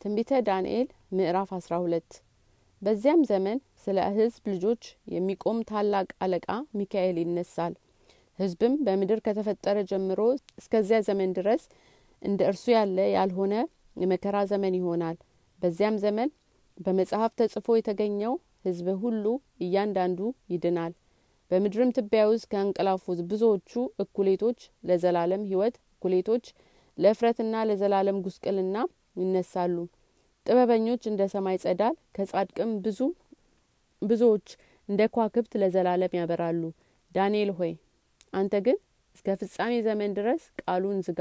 ትንቢተ ዳንኤል ምዕራፍ አስራ ሁለት። በዚያም ዘመን ስለ ህዝብ ልጆች የሚቆም ታላቅ አለቃ ሚካኤል ይነሳል። ህዝብም በምድር ከተፈጠረ ጀምሮ እስከዚያ ዘመን ድረስ እንደ እርሱ ያለ ያልሆነ የመከራ ዘመን ይሆናል። በዚያም ዘመን በመጽሐፍ ተጽፎ የተገኘው ህዝብ ሁሉ እያንዳንዱ ይድናል። በምድርም ትቢያ ውስጥ ከእንቀላፉት ብዙዎቹ እኩሌቶች ለዘላለም ህይወት እኩሌቶች ለእፍረትና ለዘላለም ጉስቅልና ይነሳሉ። ጥበበኞች እንደ ሰማይ ጸዳል ከጻድቅም ብዙ ብዙዎች እንደ ኳክብት ለዘላለም ያበራሉ። ዳንኤል ሆይ አንተ ግን እስከ ፍጻሜ ዘመን ድረስ ቃሉን ዝጋ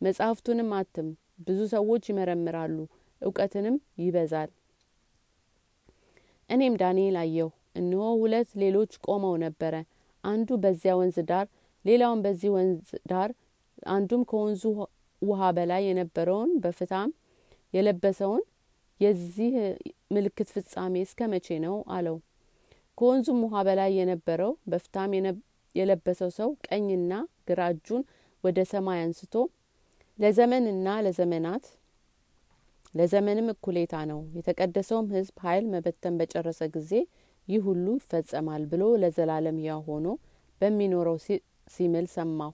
መጽሐፍቱንም አትም ብዙ ሰዎች ይመረምራሉ እውቀትንም ይበዛል። እኔም ዳንኤል አየሁ እነሆ ሁለት ሌሎች ቆመው ነበረ አንዱ በዚያ ወንዝ ዳር ሌላውን በዚህ ወንዝ ዳር አንዱም ከወንዙ ውሃ በላይ የነበረውን በፍታም የለበሰውን የዚህ ምልክት ፍጻሜ እስከ መቼ ነው አለው። ከወንዙም ውሃ በላይ የነበረው በፍታም የለበሰው ሰው ቀኝና ግራ እጁን ወደ ሰማይ አንስቶ ለዘመንና ለዘመናት ለዘመንም እኩሌታ ነው የተቀደሰውም ህዝብ ኃይል መበተን በጨረሰ ጊዜ ይህ ሁሉ ይፈጸማል ብሎ ለዘላለም ያው ሆኖ በሚኖረው ሲምል ሰማሁ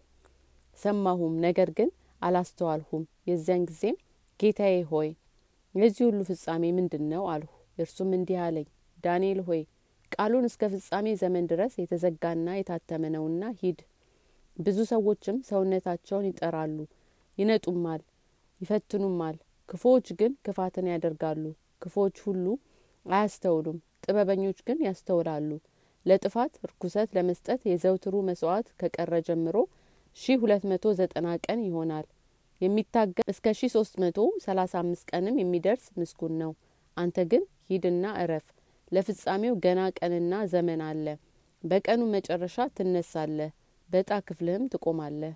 ሰማሁም። ነገር ግን አላስተዋልሁም። የዚያን ጊዜም ጌታዬ ሆይ የዚህ ሁሉ ፍጻሜ ምንድን ነው አልሁ። እርሱም እንዲህ አለኝ ዳንኤል ሆይ ቃሉን እስከ ፍጻሜ ዘመን ድረስ የተዘጋና የታተመ ነውና ሂድ። ብዙ ሰዎችም ሰውነታቸውን ይጠራሉ ይነጡማል ይፈትኑማል። ክፉዎች ግን ክፋትን ያደርጋሉ ክፉዎች ሁሉ አያስተውሉም። ጥበበኞች ግን ያስተውላሉ። ለጥፋት ርኩሰት ለመስጠት የዘውትሩ መስዋዕት ከቀረ ጀምሮ ሺ ሁለት መቶ ዘጠና ቀን ይሆናል የሚታገል እስከ ሺ ሶስት መቶ ሰላሳ አምስት ቀንም የሚደርስ ምስጉን ነው። አንተ ግን ሂድና እረፍ። ለፍጻሜው ገና ቀንና ዘመን አለ። በቀኑ መጨረሻ ትነሳለህ። በእጣ ክፍልህም ትቆማለህ